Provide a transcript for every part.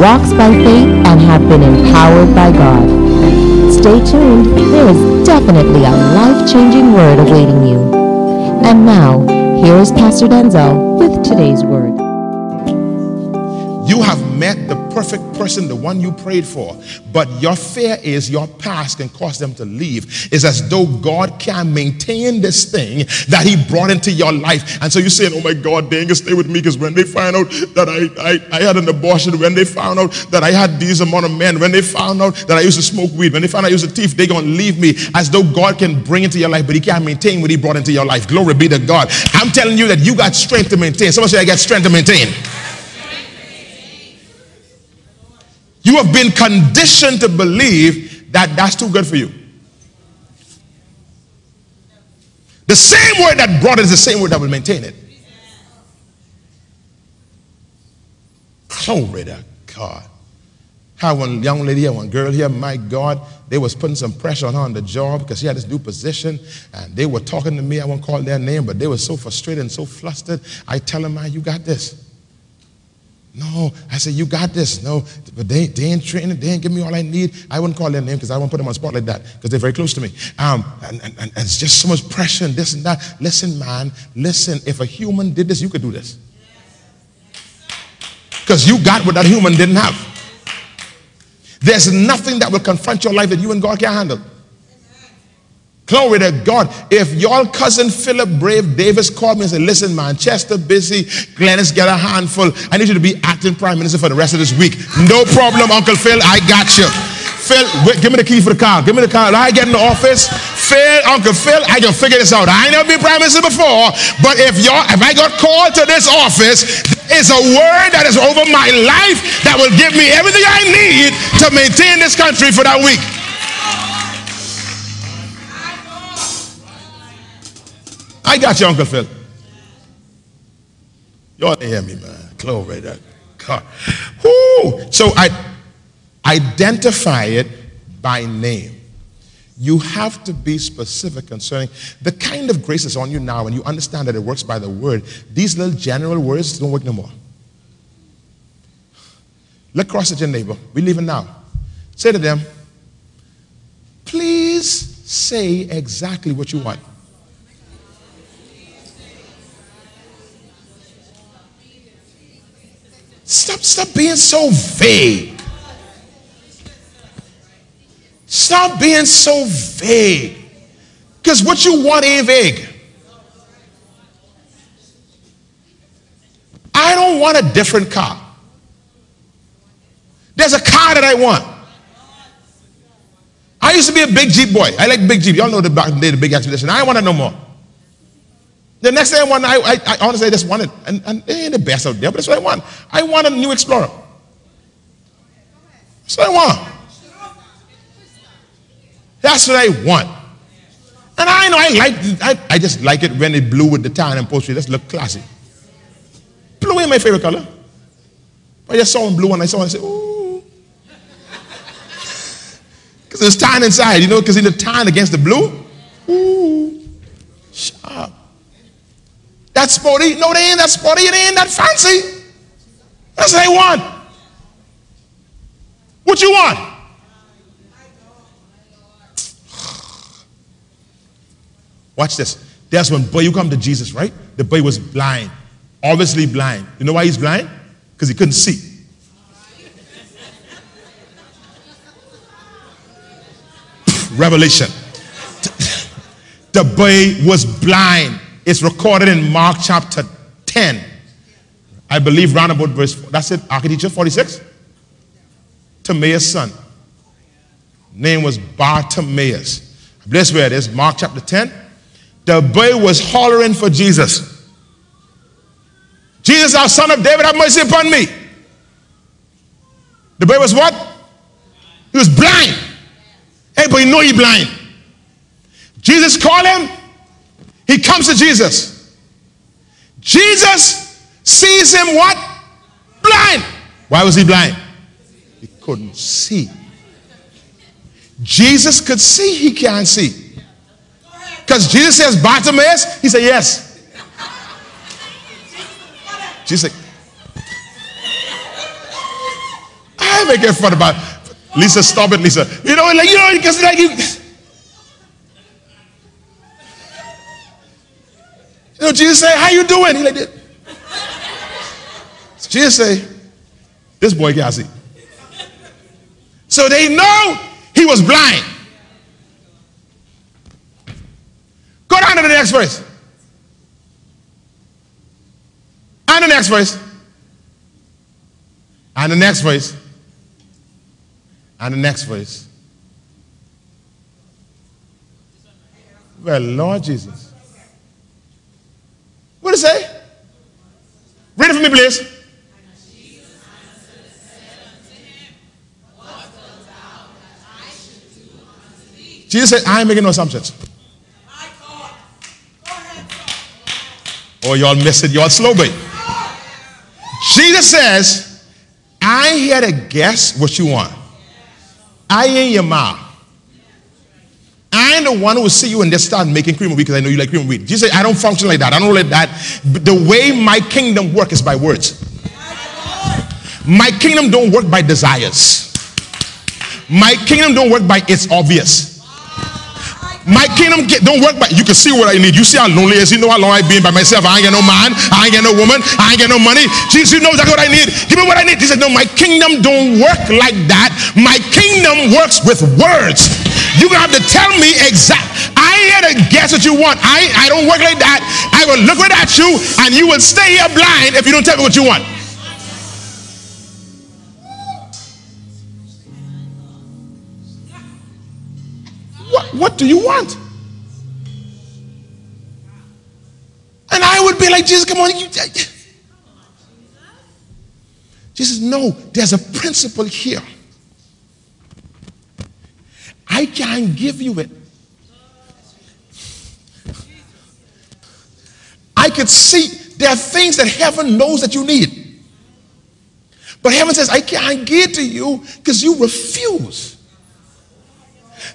walks by faith, and have been empowered by God. Stay tuned, there is definitely a life-changing word awaiting you. And now, here is Pastor Denczil with today's word. You have perfect person, the one you prayed for, but your fear is your past can cause them to leave. It's as though God can maintain this thing that He brought into your life. And so you're saying, Oh my God, they ain't gonna stay with me because when they find out that I, I, I had an abortion, when they found out that I had these amount of men, when they found out that I used to smoke weed, when they found out I used to thief, they're gonna leave me. As though God can bring into your life, but He can't maintain what He brought into your life. Glory be to God. I'm telling you that you got strength to maintain. Someone say, I got strength to maintain. You have been conditioned to believe that that's too good for you. The same word that brought it is the same word that will maintain it. Glory to God. How one young lady here, one girl here, my God, they was putting some pressure on her on the job because she had this new position and they were talking to me. I won't call their name, but they were so frustrated and so flustered. I tell them, man, you got this. No, I said, you got this. No, but they, they ain't training. They ain't give me all I need. I wouldn't call their name because I won't put them on spot like that because they're very close to me. Um, and, and, and it's just so much pressure and this and that. Listen, man, listen. If a human did this, you could do this. Because you got what that human didn't have. There's nothing that will confront your life that you and God can't handle. Glory to God. If your cousin Philip Brave Davis called me and said, Listen, Manchester busy, Glennis got a handful. I need you to be acting prime minister for the rest of this week. No problem, Uncle Phil. I got you. Phil, wait, give me the key for the car. Give me the car. I get in the office. Phil, Uncle Phil, I can figure this out. I ain't never been prime minister before, but if y'all, if I got called to this office, it's a word that is over my life that will give me everything I need to maintain this country for that week. I got you, Uncle Phil. To hear me, man. Glory to God. Woo! So I identify it by name. You have to be specific concerning the kind of grace that's on you now, and you understand that it works by the word. These little general words don't work no more. Look across at your neighbor. We're leaving now. Say to them, please say exactly what you want. Stop, stop being so vague. Stop being so vague. Because what you want ain't vague. I don't want a different car. There's a car that I want. I used to be a big Jeep boy. I like big Jeep. Y'all know the back day, the big expedition. I don't want it no more. The next thing I want, I, I, I honestly just wanted, and, and they ain't the best out there, but that's what I want. I want a new Explorer. That's what I want. That's what I want. And I know I like, I, I just like it when it blue with the tan and upholstery. Let's look classy. Blue ain't my favorite color. But I just saw him blue and I saw it and I said, ooh. Because there's tan inside, you know, because in the tan against the blue, ooh, sharp. That's sporty. No, they ain't that sporty. It ain't that fancy. That's what they want. What you want? Watch this. That's when boy you come to Jesus, right? The boy was blind, obviously blind. You know why he's blind? Because he couldn't see. Revelation. The boy was blind. It's recorded in Mark chapter 10. I believe round about verse, that's it, Architecture 46. Timaeus' son. Name was Bartimaeus. Bless where it is, Mark chapter 10. The boy was hollering for Jesus. Jesus, our son of David, have mercy upon me. The boy was what? He was blind. Everybody know he blind. Jesus called him. He comes to Jesus. Jesus sees him what? Blind. Why was he blind? He couldn't see. Jesus could see, he can't see. Because Jesus says, Bartimaeus, he said, yes. Jesus said, I make it fun about Lisa, stop it, Lisa. You know, like, you know, because like you. Jesus say, how you doing? He like that. Jesus say, this boy can't see. So they know he was blind. Go down to the next verse. And the next verse. And the next verse. And the next verse. Well, Lord Jesus. What it say? Read it for me, please. Jesus said, I ain't making no assumptions. Oh, y'all miss it. Y'all slow, boy. Jesus says, I ain't here to guess what you want. I ain't your mom. The one who will see you and just start making cream of wheat because I know you like cream of wheat. Jesus I don't function like that. I don't let that. The way my kingdom work is by words. My kingdom don't work by desires. My kingdom don't work by it's obvious. My kingdom don't work by you can see what I need. You see how lonely is. You know how long I've been by myself. I ain't got no man, I ain't got no woman, I ain't got no money. Jesus, you know exactly what I need. Give me what I need. He said, No, my kingdom don't work like that. My kingdom works with words. You're gonna have to tell me exact. I ain't here to guess what you want. I, I don't work like that. I will look right at you and you will stay here blind if you don't tell me what you want. What, what do you want? And I would be like, Jesus, come on. You, Jesus, no, there's a principle here. I can't give you it. I could see there are things that heaven knows that you need. But heaven says, I can't give to you because you refuse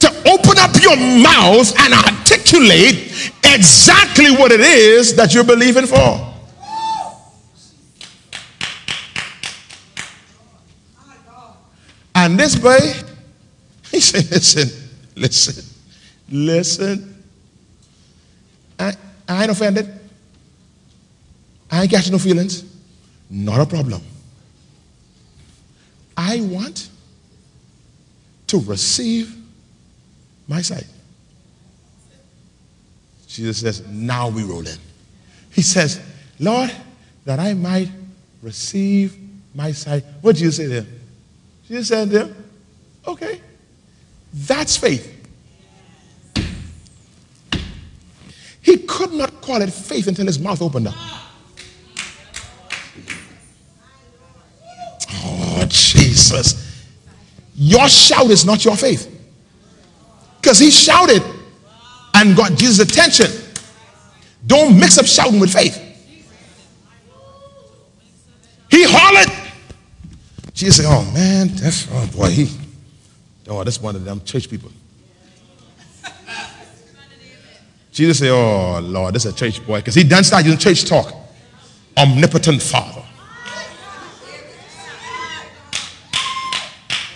to open up your mouth and articulate exactly what it is that you're believing for. And this boy, he said, listen, listen, listen. I, I ain't offended. I ain't got no feelings. Not a problem. I want to receive my sight. Jesus says, Now we roll in. He says, Lord, that I might receive my sight. What did Jesus say there? Jesus said there, okay. That's faith. He could not call it faith until his mouth opened up. Oh, Jesus. Your shout is not your faith. Because he shouted and got Jesus' attention. Don't mix up shouting with faith. He hollered. Jesus said, Oh man, that's oh boy, he oh, that's one of them church people. Jesus said, Oh Lord, this is a church boy. Because he done start using church talk. Omnipotent Father.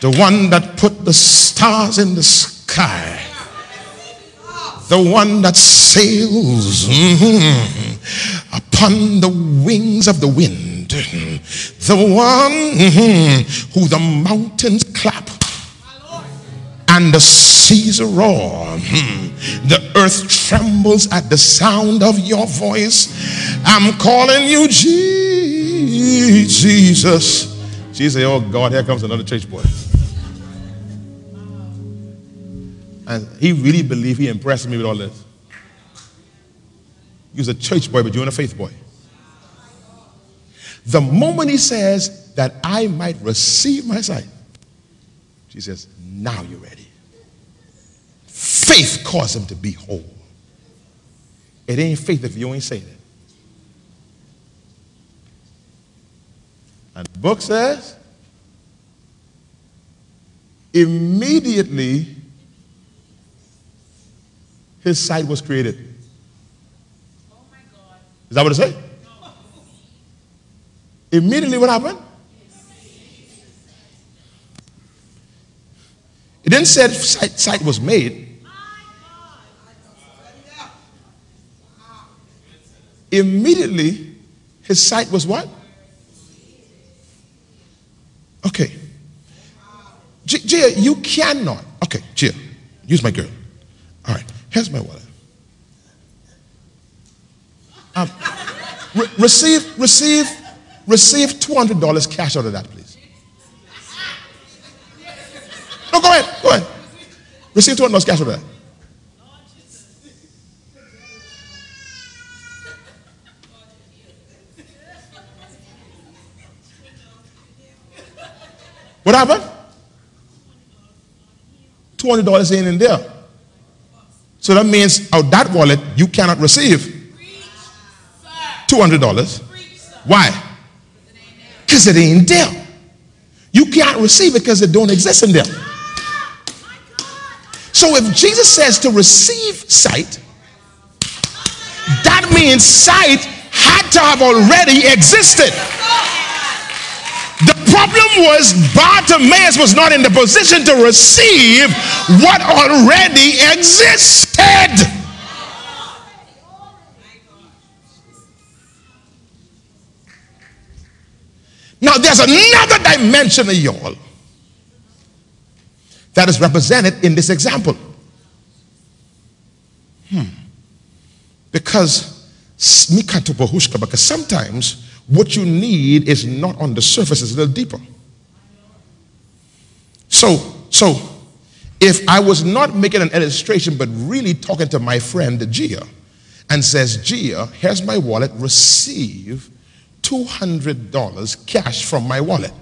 The one that put the stars in the sky the one that sails mm-hmm, upon the wings of the wind, the one mm-hmm, who the mountains and the seas roar. Hmm. The earth trembles at the sound of your voice. I'm calling you Jesus. She say, Oh God, here comes another church boy. And he really believed he impressed me with all this. He was a church boy, but you're a faith boy. The moment he says that I might receive my sight, she says, Now you're ready. Faith caused him to be whole. It ain't faith if you ain't saying it. And the book says, immediately his sight was created. Oh Is that what it says? Immediately what happened? It didn't say sight, sight was made. Immediately, his sight was what? Okay. Gia, you cannot. Okay, Gia, use my girl. All right, here's my wallet. Um, re- receive, receive, receive $200 cash out of that, please. No, go ahead, go ahead. Receive $200 cash out of that. What happened? $200 ain't in there. So that means out that wallet, you cannot receive $200. Why? Because it ain't there. You can't receive it because it don't exist in there. So if Jesus says to receive sight, that means sight had to have already existed. Problem was Bartimaeus was not in the position to receive what already existed. Now, there's another dimension of y'all that is represented in this example. Hmm. Because, because sometimes what you need is not on the surface, it's a little deeper. So, so if I was not making an illustration, but really talking to my friend Gia, and says, Gia, here's my wallet, receive $200 cash from my wallet.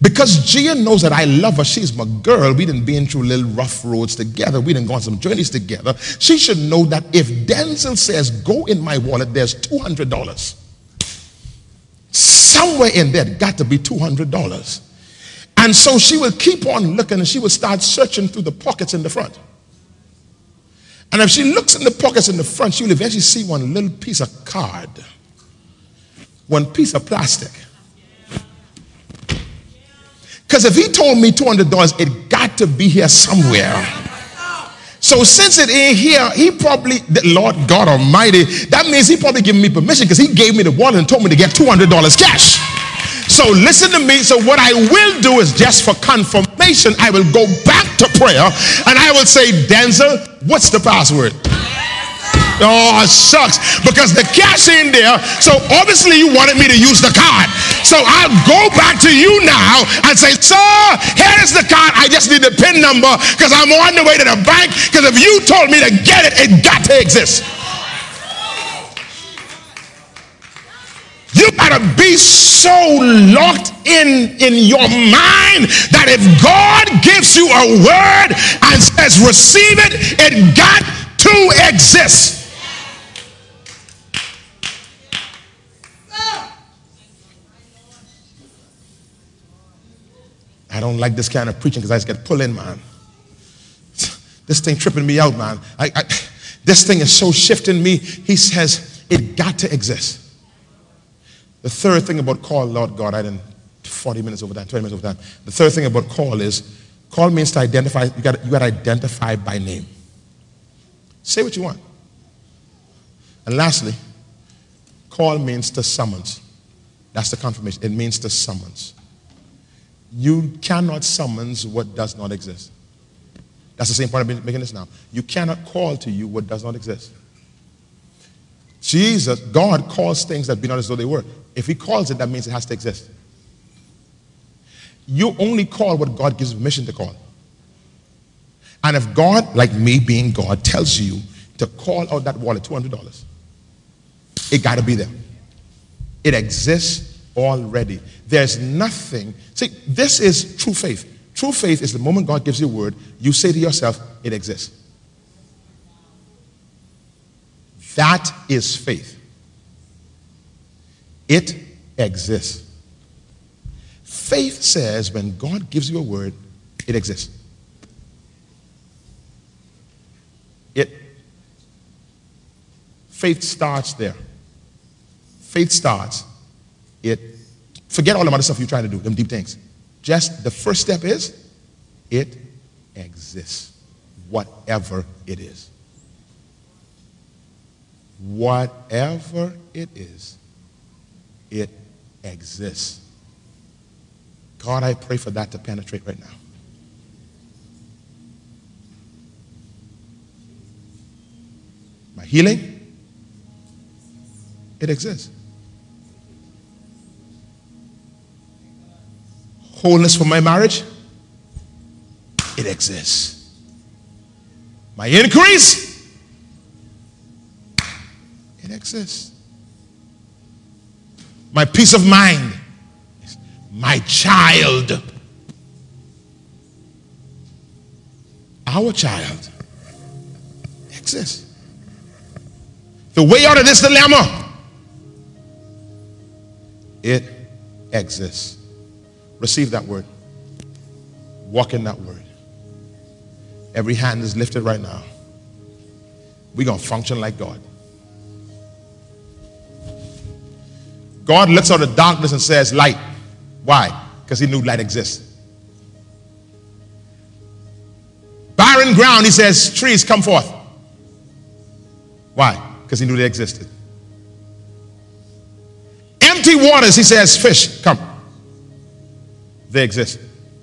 Because Gia knows that I love her, she's my girl. We didn't been through little rough roads together. We didn't go on some journeys together. She should know that if Denczil says, go in my wallet, there's $200 somewhere in there got to be $200. And so she would keep on looking and she would start searching through the pockets in the front. And if she looks in the pockets in the front, she will eventually see one little piece of card, one piece of plastic. Because if he told me $200, it got to be here somewhere. So since it ain't here, he probably, Lord God Almighty, that means he probably gave me permission because he gave me the wallet and told me to get $200 cash. So listen to me. So what I will do is just for confirmation, I will go back to prayer and I will say, Denczil, what's the password? Oh, shucks. Because the cash in there. So obviously you wanted me to use the card. So I'll go back to you now and say, sir, here is the card. I just need the PIN number because I'm on the way to the bank. Because if you told me to get it, it got to exist. You gotta be so locked in in your mind that if God gives you a word and says receive it, it got to exist. Don't like this kind of preaching because I just get pulled in, man. This thing tripping me out, man. I, I, this thing is so shifting me. He says it got to exist. The third thing about call, Lord God, I didn't 40 minutes over time, 20 minutes over time. The third thing about call is call means to identify, you got you got to identify by name. Say what you want. And lastly, call means to summons. That's the confirmation. It means to summons. You cannot summons what does not exist. That's the same point I'm making this now. You cannot call to you what does not exist. Jesus, God calls things that be not as though they were. If He calls it, that means it has to exist. You only call what God gives permission to call. And if God, like me being God, tells you to call out that wallet, $200, it got to be there. It exists already. There's nothing. See, this is true faith. True faith is the moment God gives you a word, you say to yourself, it exists. That is faith. It exists. Faith says when God gives you a word, it exists. It faith starts there. Faith starts. It forget all the other stuff you're trying to do, them deep things. Just the first step is it exists, whatever it is. Whatever it is, it exists. God, I pray for that to penetrate right now. My healing, it exists. Wholeness for my marriage, it exists. My increase, it exists. My peace of mind, my child, our child, exists. The way out of this dilemma, it exists. Receive that word. Walk in that word. Every hand is lifted right now. We're going to function like God. God looks out the darkness and says, Light. Why? Because he knew light exists. Barren ground, he says, Trees come forth. Why? Because he knew they existed. Empty waters, he says, Fish, come. They exist.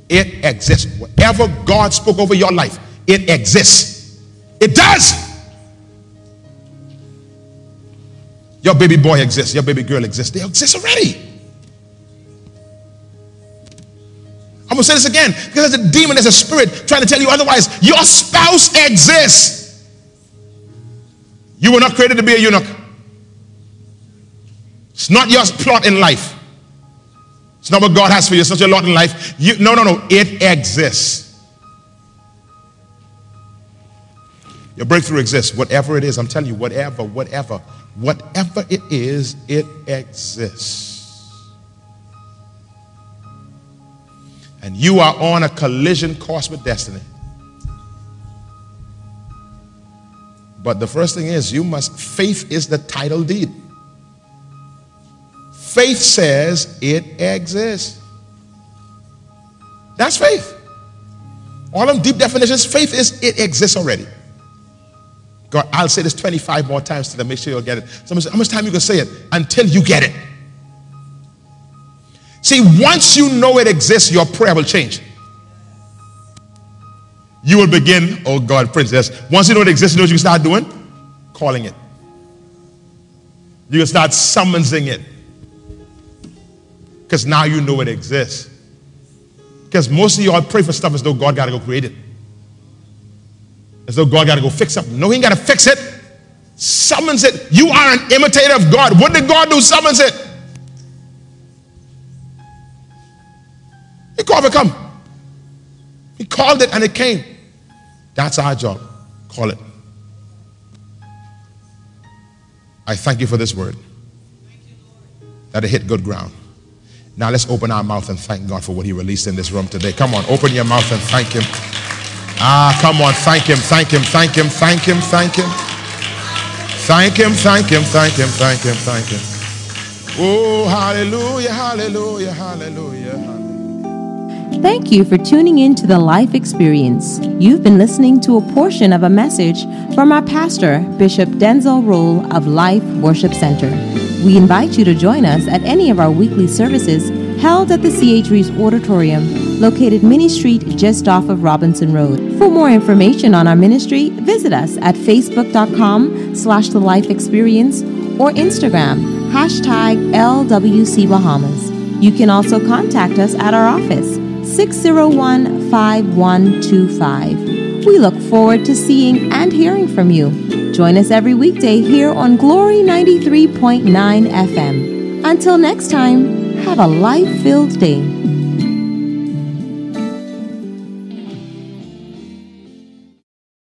It exists. Whatever God spoke over your life, it exists. It does. Your baby boy exists. Your baby girl exists. They exist already. I'm going to say this again because there's a demon, there's a spirit trying to tell you otherwise. Your spouse exists. You were not created to be a eunuch. It's not your plot in life. It's not what God has for you. It's not your lot in life. You, no, no, no. It exists. Your breakthrough exists. Whatever it is, I'm telling you, whatever, whatever, whatever it is, it exists. And you are on a collision course with destiny. But the first thing is, you must, faith is the title deed. Faith says it exists. That's faith. All them deep definitions, faith is it exists already. God, I'll say this 25 more times to them. make sure you'll get it. Someone said, How much time you can say it? Until you get it. See, once you know it exists, your prayer will change. You will begin, oh God, princess. Once you know it exists, you know what you can start doing? Calling it. You can start summoning it. Because now you know it exists. Because most of y'all pray for stuff as though God got to go create it. As though God got to go fix something. No, He ain't got to fix it. Summons it. You are an imitator of God. What did God do? Summons it. He called it come. He called it and it came. That's our job. Call it. I thank you for this word. That it hit good ground. Now let's open our mouth and thank God for what He released in this room today. Come on, open your mouth and thank Him. Ah, come on, thank Him, thank Him, thank Him, thank Him, thank Him. Thank Him, thank Him, thank Him, thank Him, thank Him. Oh, hallelujah, hallelujah, hallelujah. Thank you for tuning in to the Life Experience. You've been listening to a portion of a message from our pastor, Bishop Denczil Rolle of Life Worship Center. We invite you to join us at any of our weekly services held at the C.H. Reeves Auditorium, located Minnie Street just off of Robinson Road. For more information on our ministry, visit us at facebook.com slash the life experience or Instagram, hashtag LWC Bahamas. You can also contact us at our office, 601 5125. We look forward to seeing and hearing from you. Join us every weekday here on Glory 93.9 FM. Until next time, have a life filled day.